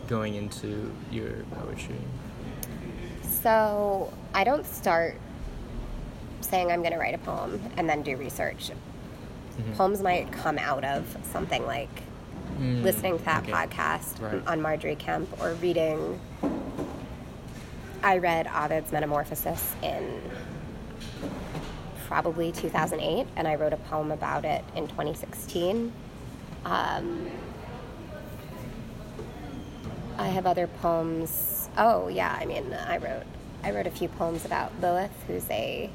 going into your poetry? So I don't start saying I'm going to write a poem and then do research. Mm-hmm. Poems might come out of something like Mm, listening to that okay. podcast Right. on Margery Kempe or reading. I read Ovid's Metamorphosis in probably 2008, and I wrote a poem about it in 2016. Um, I have other poems. Oh yeah, I mean, I wrote I wrote a few poems about Lilith, who's a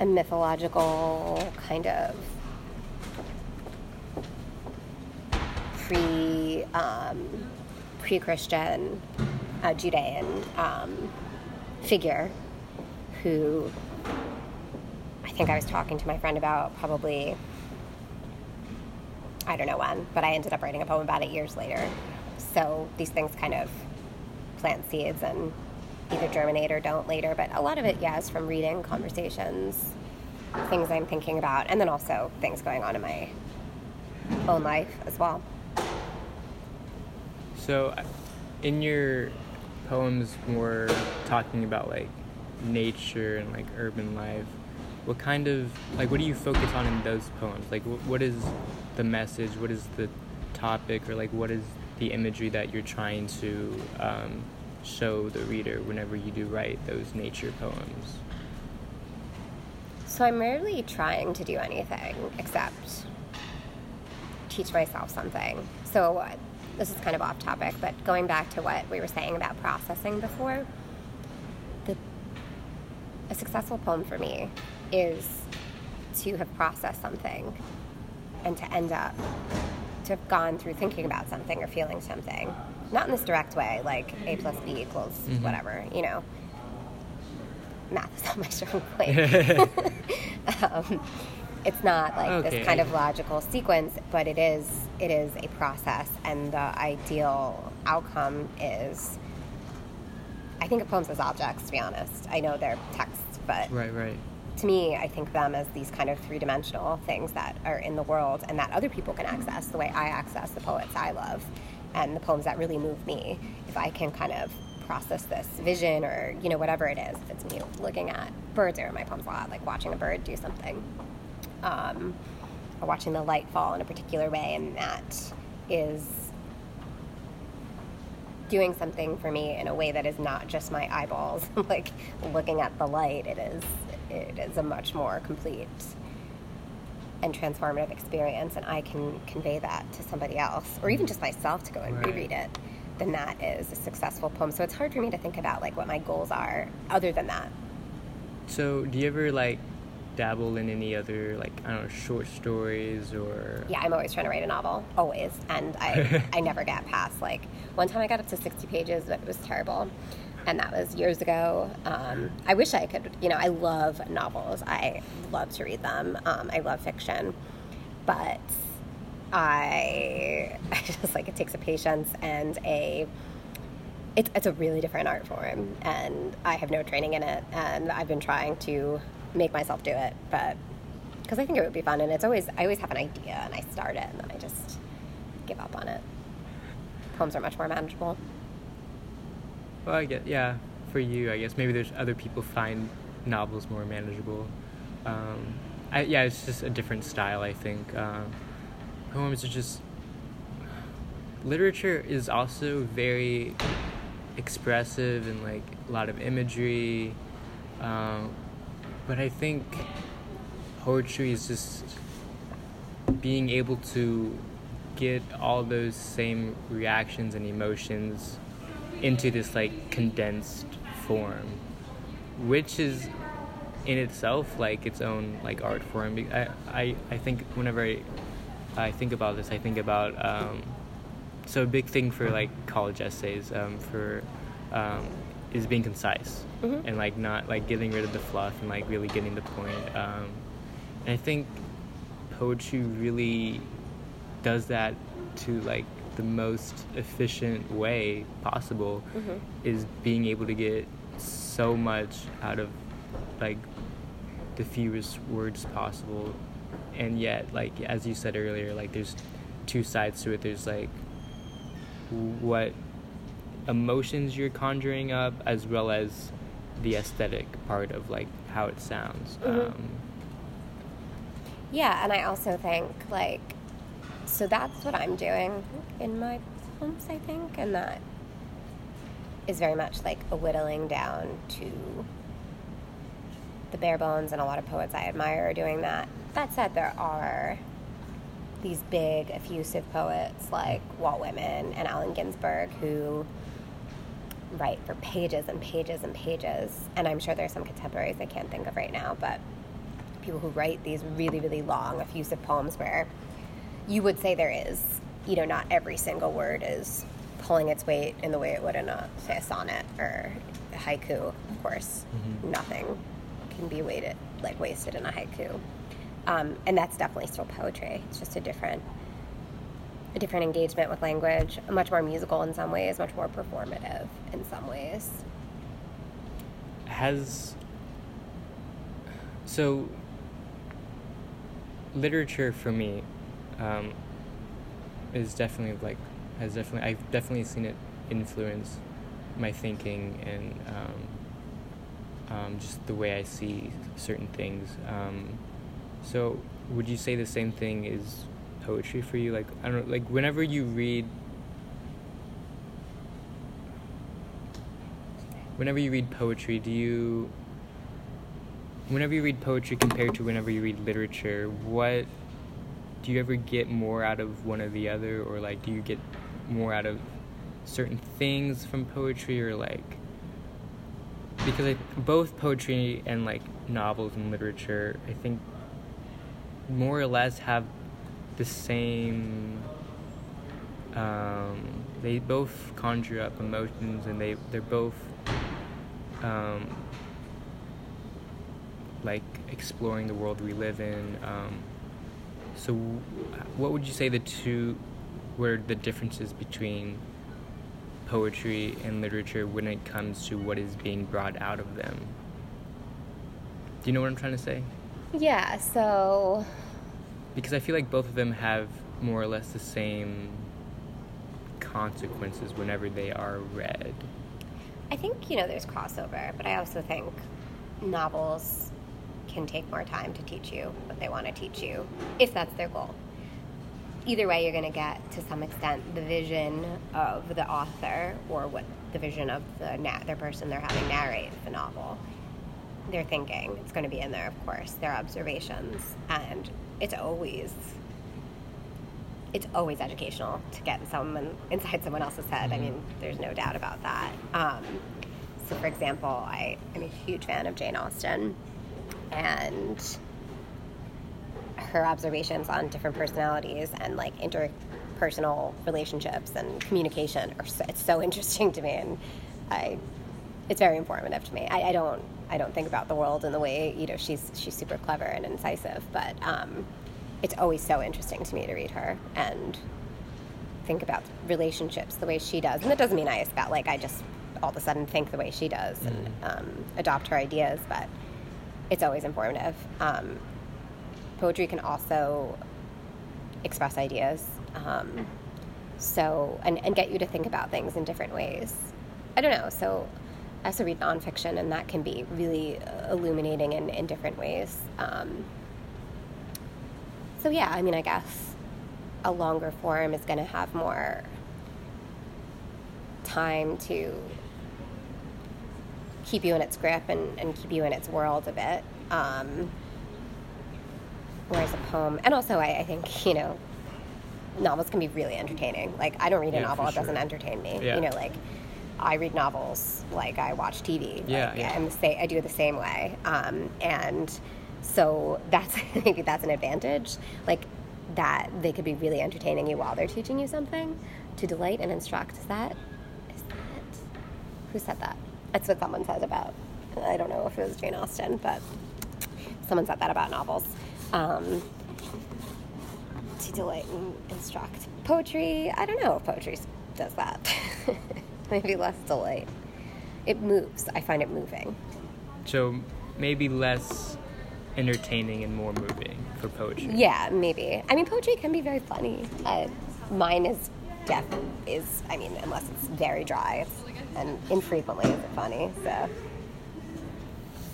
a mythological kind of pre um, pre Christian uh, Judean um, figure who I think I was talking to my friend about probably I don't know when, but I ended up writing a poem about it years later. So these things kind of plant seeds and either germinate or don't later. But a lot of it, yeah, from reading, conversations, things I'm thinking about, and then also things going on in my own life as well. So, uh, in your poems, we're talking about like nature and like urban life. What kind of like what do you focus on in those poems? Like, wh- what is the message? What is the topic, or like what is the imagery that you're trying to um, show the reader whenever you do write those nature poems? So I'm rarely trying to do anything except teach myself something. So uh, this is kind of off topic, but going back to what we were saying about processing before, the, a successful poem for me is to have processed something and to end up to have gone through thinking about something or feeling something. Not in this direct way, like A plus B equals whatever, you know. Math is <laughs> not my strong point. <laughs> <laughs> um, It's not like Okay. this kind of logical sequence, but it is it is a process, and the ideal outcome is. I think of poems as objects. To be honest, I know they're texts, but Right, right. To me, I think them as these kind of three dimensional things that are in the world and that other people can access the way I access the poets I love and the poems that really move me. If I can kind of process this vision or, you know, whatever it is, if it's me looking at birds in my poems a lot, like watching a bird do something, um, or watching the light fall in a particular way, and that is doing something for me in a way that is not just my eyeballs <laughs> like looking at the light it is it is a much more complete and transformative experience and i can convey that to somebody else or even just myself to go and Right. reread it then that is a successful poem so it's hard for me to think about like what my goals are other than that So, do you ever like dabble in any other like I don't know short stories or? yeah i'm always trying to write a novel always and i <laughs> i never get past like one time i got up to 60 pages but it was terrible and that was years ago. Um, i wish i could you know i love novels. I love to read them. Um, i love fiction. But i <laughs> i just like it takes a patience and a it's, it's a really different art form. And i have no training in it. And i've been trying to make myself do it. But because I think it would be fun, and it's always I always have an idea and I start it and then I just give up on it. Poems are much more manageable. Well, I get yeah. For you, I guess maybe there's other people find novels more manageable. Um, I, yeah, it's just a different style. I think uh, poems are just literature is also very expressive and like a lot of imagery. Um, but I think poetry is just being able to get all those same reactions and emotions into this like condensed form which is in itself like its own like art form i i, I think whenever I, I think about this i think about um, so a big thing for like college essays um, for um, is being concise Mhm. and like not like getting rid of the fluff and like really getting the point um, and i think poetry really does that to like the most efficient way possible Mhm. is being able to get so much out of like the fewest words possible and yet like as you said earlier like there's two sides to it there's like what emotions you're conjuring up as well as the aesthetic part of like how it sounds Mhm. um, Yeah, and I also think like so that's what I'm doing in my poems, I think, and that is very much like a whittling down to the bare bones, and a lot of poets I admire are doing that. That said, there are these big, effusive poets like Walt Whitman and Allen Ginsberg who write for pages and pages and pages, and I'm sure there's some contemporaries I can't think of right now, but people who write these really, really long, effusive poems where you would say there is, you know, not every single word is pulling its weight in the way it would in a, say, a sonnet or a haiku. Of course, Mhm. nothing can be weighted, like wasted in a haiku. Um, and that's definitely still poetry. It's just a different, a different engagement with language, much more musical in some ways, much more performative in some ways. has so literature for me um, is definitely like has definitely I've definitely seen it influence my thinking and um, um, just the way I see certain things. Um, so would you say the same thing is poetry for you? Like I don't like whenever you read whenever you read poetry, do you whenever you read poetry compared to whenever you read literature, what do you ever get more out of one or the other or like do you get more out of certain things from poetry or like because I, both poetry and like novels and literature, I think more or less have the same um, they both conjure up emotions and they they're both um, like exploring the world we live in. Um, so, what would you say the two were the differences between poetry and literature when it comes to what is being brought out of them? Do you know what I'm trying to say? Yeah, so. Because I feel like both of them have more or less the same consequences whenever they are read. I think, you know, there's crossover, but I also think novels can take more time to teach you what they want to teach you, if that's their goal. Either way, you're going to get, to some extent, the vision of the author or what the vision of the, na- the person they're having narrate the novel. Their thinking, it's going to be in there, of course, their observations, and it's always it's always educational to get someone inside someone else's head. I mean, there's no doubt about that. Um, so, for example, I am a huge fan of Jane Austen, and her observations on different personalities and like interpersonal relationships and communication are so, it's so <laughs> interesting to me, and I it's very informative to me. I, I don't I don't think about the world in the way you know she's she's super clever and incisive, but um, it's always so interesting to me to read her and think about relationships the way she does. And that doesn't mean I about like I just all of a sudden think the way she does and Mm-hmm. um, adopt her ideas, but it's always informative. Um, poetry can also express ideas, um, so and, and get you to think about things in different ways. I don't know. So I also read nonfiction, and that can be really uh, illuminating in, in different ways. Um, so yeah, I mean, I guess a longer form is going to have more time to keep you in its grip and, and keep you in its world a bit. Um, whereas a poem, and also I, I think, you know, novels can be really entertaining. Like, I don't read a Yeah, novel, it doesn't entertain me. Yeah. You know, like, I read novels like I watch TV. Yeah, like, yeah. I'm the I do it the same way. Um, and so that's <laughs> maybe that's an advantage. Like that they could be really entertaining you while they're teaching you something to delight and instruct. Is that is that who said that? That's what someone said about. I don't know if it was Jane Austen, but someone said that about novels. Um, to delight and instruct. Poetry, I don't know if poetry does that. <laughs> Maybe less delight. It moves. I find it moving. So maybe less entertaining and more moving for poetry. Yeah, maybe. I mean, poetry can be very funny. Uh, mine is def is. I mean, unless it's very dry, it's, and infrequently is it funny. So,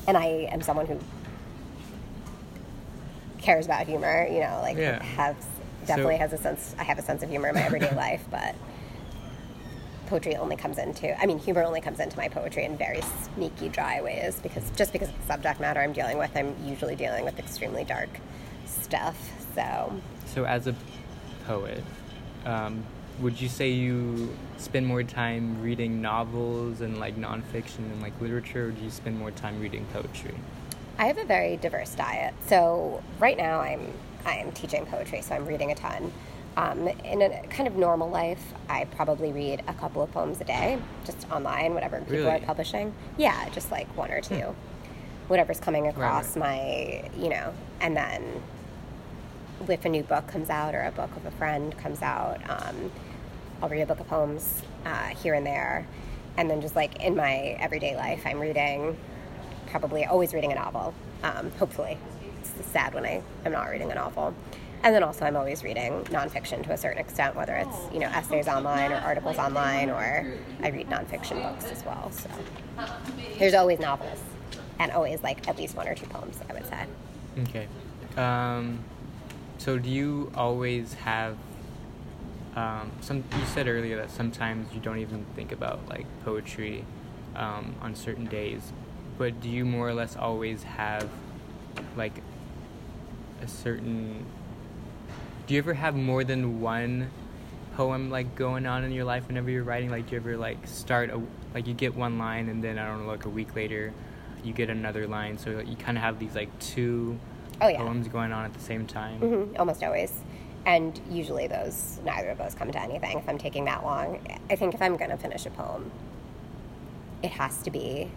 and I am someone who cares about humor. You know, like Yeah. has definitely So- has a sense. I have a sense of humor in my everyday <laughs> life, but poetry only comes into. I mean, humor only comes into my poetry in very sneaky, dry ways because just because of the subject matter I'm dealing with, I'm usually dealing with extremely dark stuff. So, So as a poet, um, would you say you spend more time reading novels and like nonfiction and like literature, or do you spend more time reading poetry? I have a very diverse diet. So right now I'm I am teaching poetry, so I'm reading a ton. Um, in a kind of normal life, I probably read a couple of poems a day, just online, whatever people Really? are publishing. Yeah, just like one or two, whatever's coming across right. my, you know, and then if a new book comes out or a book of a friend comes out, um, I'll read a book of poems uh, here and there, and then just like in my everyday life, I'm reading probably always reading a novel. Um, hopefully, it's sad when I am not reading a novel. And then also, I'm always reading nonfiction to a certain extent, whether it's you know essays online or articles online, or I read nonfiction books as well. So there's always novels, and always like at least one or two poems. I would say. Okay. Um, so do you always have um, some? You said earlier that sometimes you don't even think about like poetry um, on certain days, but do you more or less always have like a certain? Do you ever have more than one poem like going on in your life whenever you're writing? Like, do you ever like start a like you get one line and then I don't know like a week later you get another line, so you kind of have these like two Oh yeah. poems going on at the same time. hmm almost always. And usually those, neither of those come to anything if I'm taking that long. I think if I'm going to finish a poem, it has to be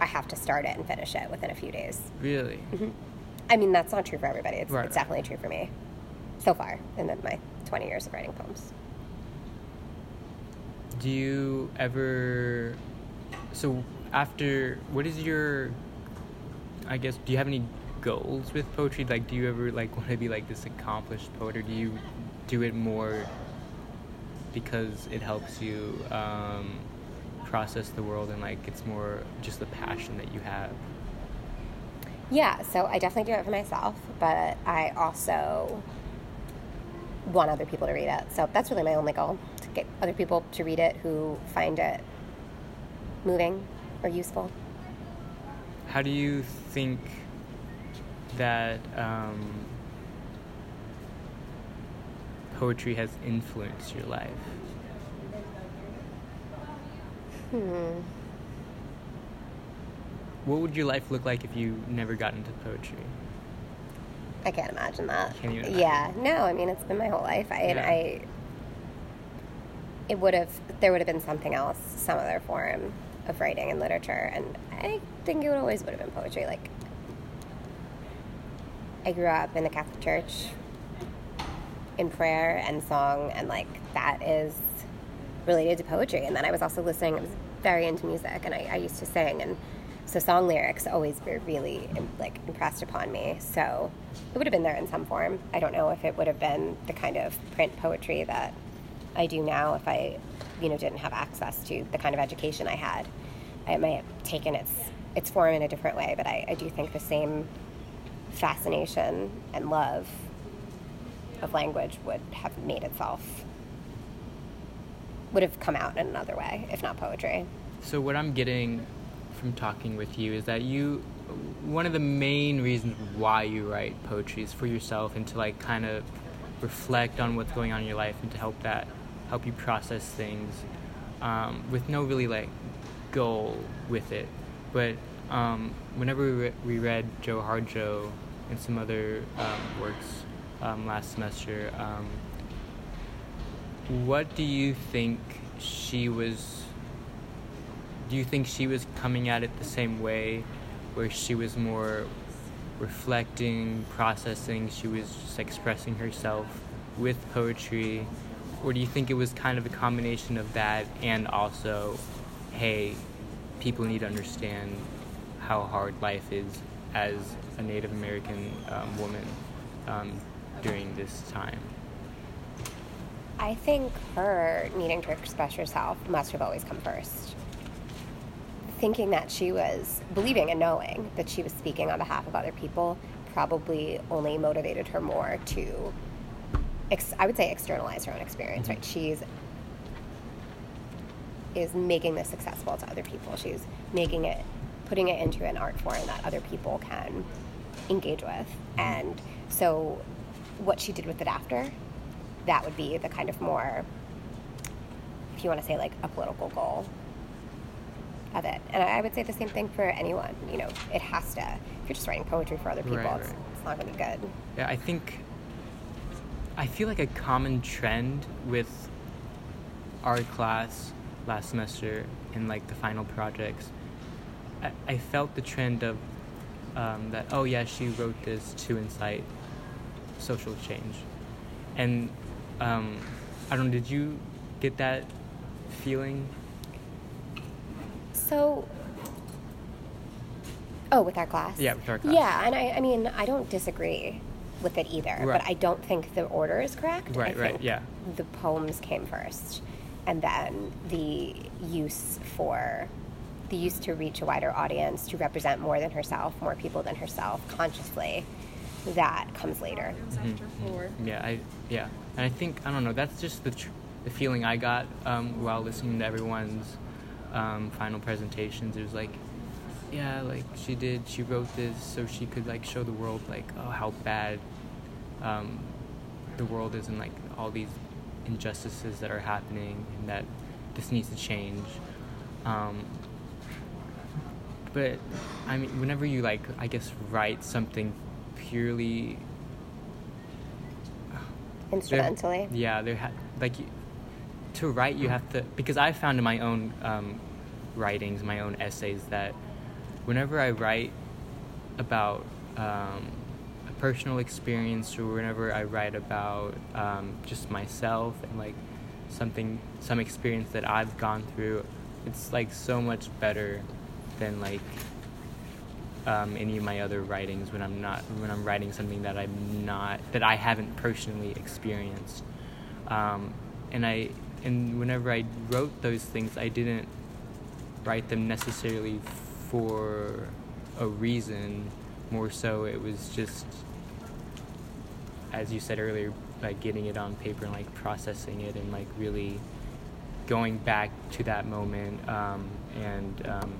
I have to start it and finish it within a few days. Really? I mean, that's not true for everybody. It's, Right. it's definitely true for me so far in my 20 years of writing poems. Do you ever? So after, what is your? I guess. Do you have any goals with poetry? Like, do you ever like <laughs> want to be like this accomplished poet, or do you do it more because it helps you um, process the world and like it's more just the passion that you have? Yeah, so I definitely do it for myself, but I also want other people to read it. So that's really my only goal to get other people to read it who find it moving or useful. How do you think that um, poetry has influenced your life? Hmm. What would your life look like if you never got into poetry? I can't imagine that. Can't even Yeah, no, I mean it's been my whole life. I and I it would have there would have been something else, some other form of writing and literature and I think it would always would have been poetry. Like I grew up in the Catholic Church in prayer and song and like that is related to poetry. And then I was also listening I was very into music and I, I used to sing and so song lyrics always were really like impressed upon me. So it would have been there in some form. I don't know if it would have been the kind of print poetry that I do now if I you know didn't have access to the kind of education I had. I might have taken its its form in a different way but I, I do think the same fascination and love of language would have made itself would have come out in another way if not poetry. So what I'm getting from talking with you is that you one of the main reasons why you write poetry is for yourself and to like kind of reflect on what's going on in your life and to help that help you process things um, with no really like goal with it. But um, whenever we, re- we read Joy Harjo and some other um, works um, last semester. Um, what do you think she was do you think she was coming at it the same way where she was more reflecting processing she was just expressing herself with poetry? Or do you think it was kind of a combination of that and also hey people need to understand how hard life is as a native american um, woman um, during this time I think her needing to express herself must have always come first. Thinking that she was believing and knowing that she was speaking on behalf of other people probably only motivated her more to, ex- I would say, externalize her own experience. Right? She's is making this accessible to other people. She's making it, putting it into an art form that other people can engage with. Mm-hmm. And so, what she did with it after that would be the kind of more, if you want to say like a political goal of it. And I would say the same thing for anyone. You know, it has to. If you're just writing poetry for other people, Right, it's, right. it's not going to be good. Yeah, I think I feel like a common trend with our class last semester in like the final projects. I, I felt the trend of um, that. Oh yeah, she wrote this to incite social change, and um, I don't. know, Did you get that feeling? So, oh, with our class? Yeah, with our class. Yeah, and I, I mean, I don't disagree with it either, Right. but I don't think the order is correct. Right, right, yeah. The poems came first, and then the use for the use to reach a wider audience, to represent more than herself, more people than herself, consciously. That comes later. Yeah, I yeah, and I think I don't know. That's just the tr- the feeling I got um, while listening to everyone's um, final presentations. It was like, yeah, like she did. She wrote this so she could like show the world like oh how bad um, the world is and like all these injustices that are happening and that this needs to change. Um, but I mean, whenever you like, I guess write something purely there- Instrumentally. yeah, there ha- like you, to write you have to because I found in my own um, writings, my own essays that whenever I write about um, a personal experience or whenever I write about um, just myself and like something, some experience that I've gone through, it's like so much better than like um, any of my other writings when I'm not when I'm writing something that I'm not that I haven't personally experienced. Um, and I and whenever I wrote those things, I didn't write them necessarily for a reason. More so, it was just, as you said earlier, like getting it on paper and like processing it and like really going back to that moment um, and um,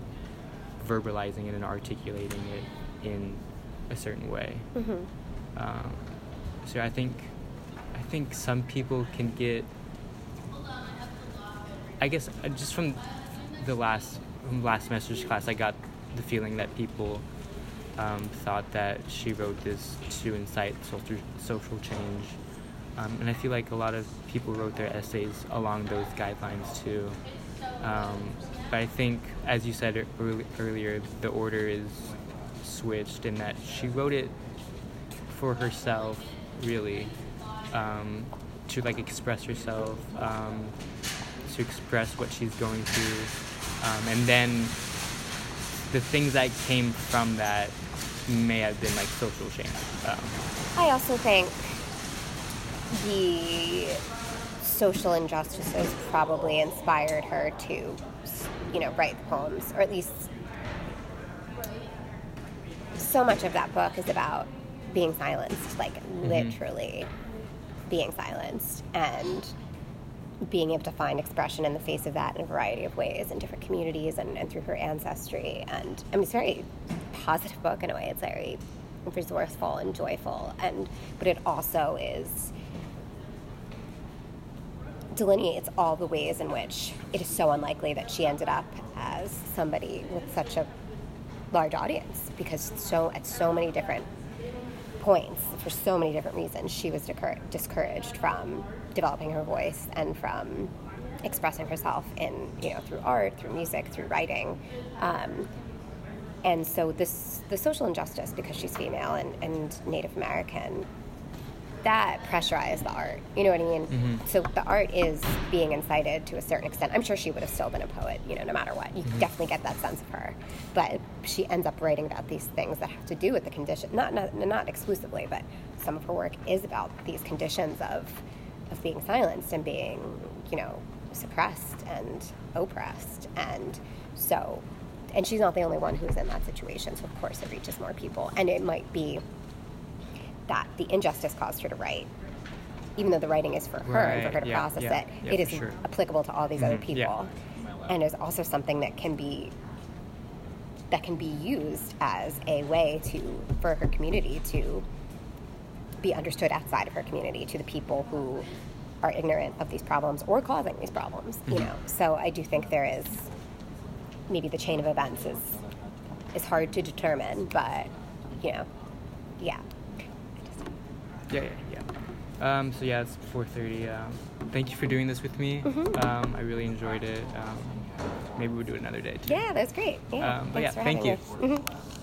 verbalizing it and articulating it in a certain way. Mm-hmm. Um, so I think I think some people can get. I guess uh, just from the last from last semester's class, I got the feeling that people um, thought that she wrote this to incite social social change, um, and I feel like a lot of people wrote their essays along those guidelines too. Um, but I think, as you said early, earlier, the order is switched in that she wrote it for herself, really, um, to like express herself, um, to express what she's going through, um, and then the things that came from that may have been like social shame. Um, I also think the social injustices probably inspired her to, you know, write the poems, or at least so much of that book is about being silenced, like mm-hmm. literally being silenced, and being able to find expression in the face of that in a variety of ways in different communities and, and through her ancestry. And I mean, it's a very positive book in a way. It's very resourceful and joyful, and but it also is delineates all the ways in which it is so unlikely that she ended up as somebody with such a large audience because so at so many different points for so many different reasons she was discour- discouraged from developing her voice and from expressing herself in you know through art through music through writing. Um, and so this the social injustice because she's female and, and native american that pressurized the art you know what i mean? Mhm. so the art is being incited to a certain extent. I'm sure she would have still been a poet you know no matter what. You definitely get that sense of her. But she ends up writing about these things that have to do with the condition not not, not exclusively but some of her work is about these conditions of of being silenced and being you know suppressed and oppressed. And so and she's not the only one who's in that situation. So of course it reaches more people. And it might be that the injustice caused her to write. Even though the writing is for her and for her to yeah, process yeah, it yeah, it is sure. applicable to all these other Mhm, people. And is also something that can be that can be used as a way to for her community to be understood outside of her community to the people who are ignorant of these problems or causing these problems you Mhm. know. So i do think there is maybe the chain of events is is hard to determine but you know yeah Yeah, yeah, yeah. Um, so yeah, it's 4:30. Um, thank you for doing this with me. Mhm. Um, I really enjoyed it. Um, maybe we'll do it another day too. yeah that's great yeah Um, but thanks yeah, thank you. me. Mhm.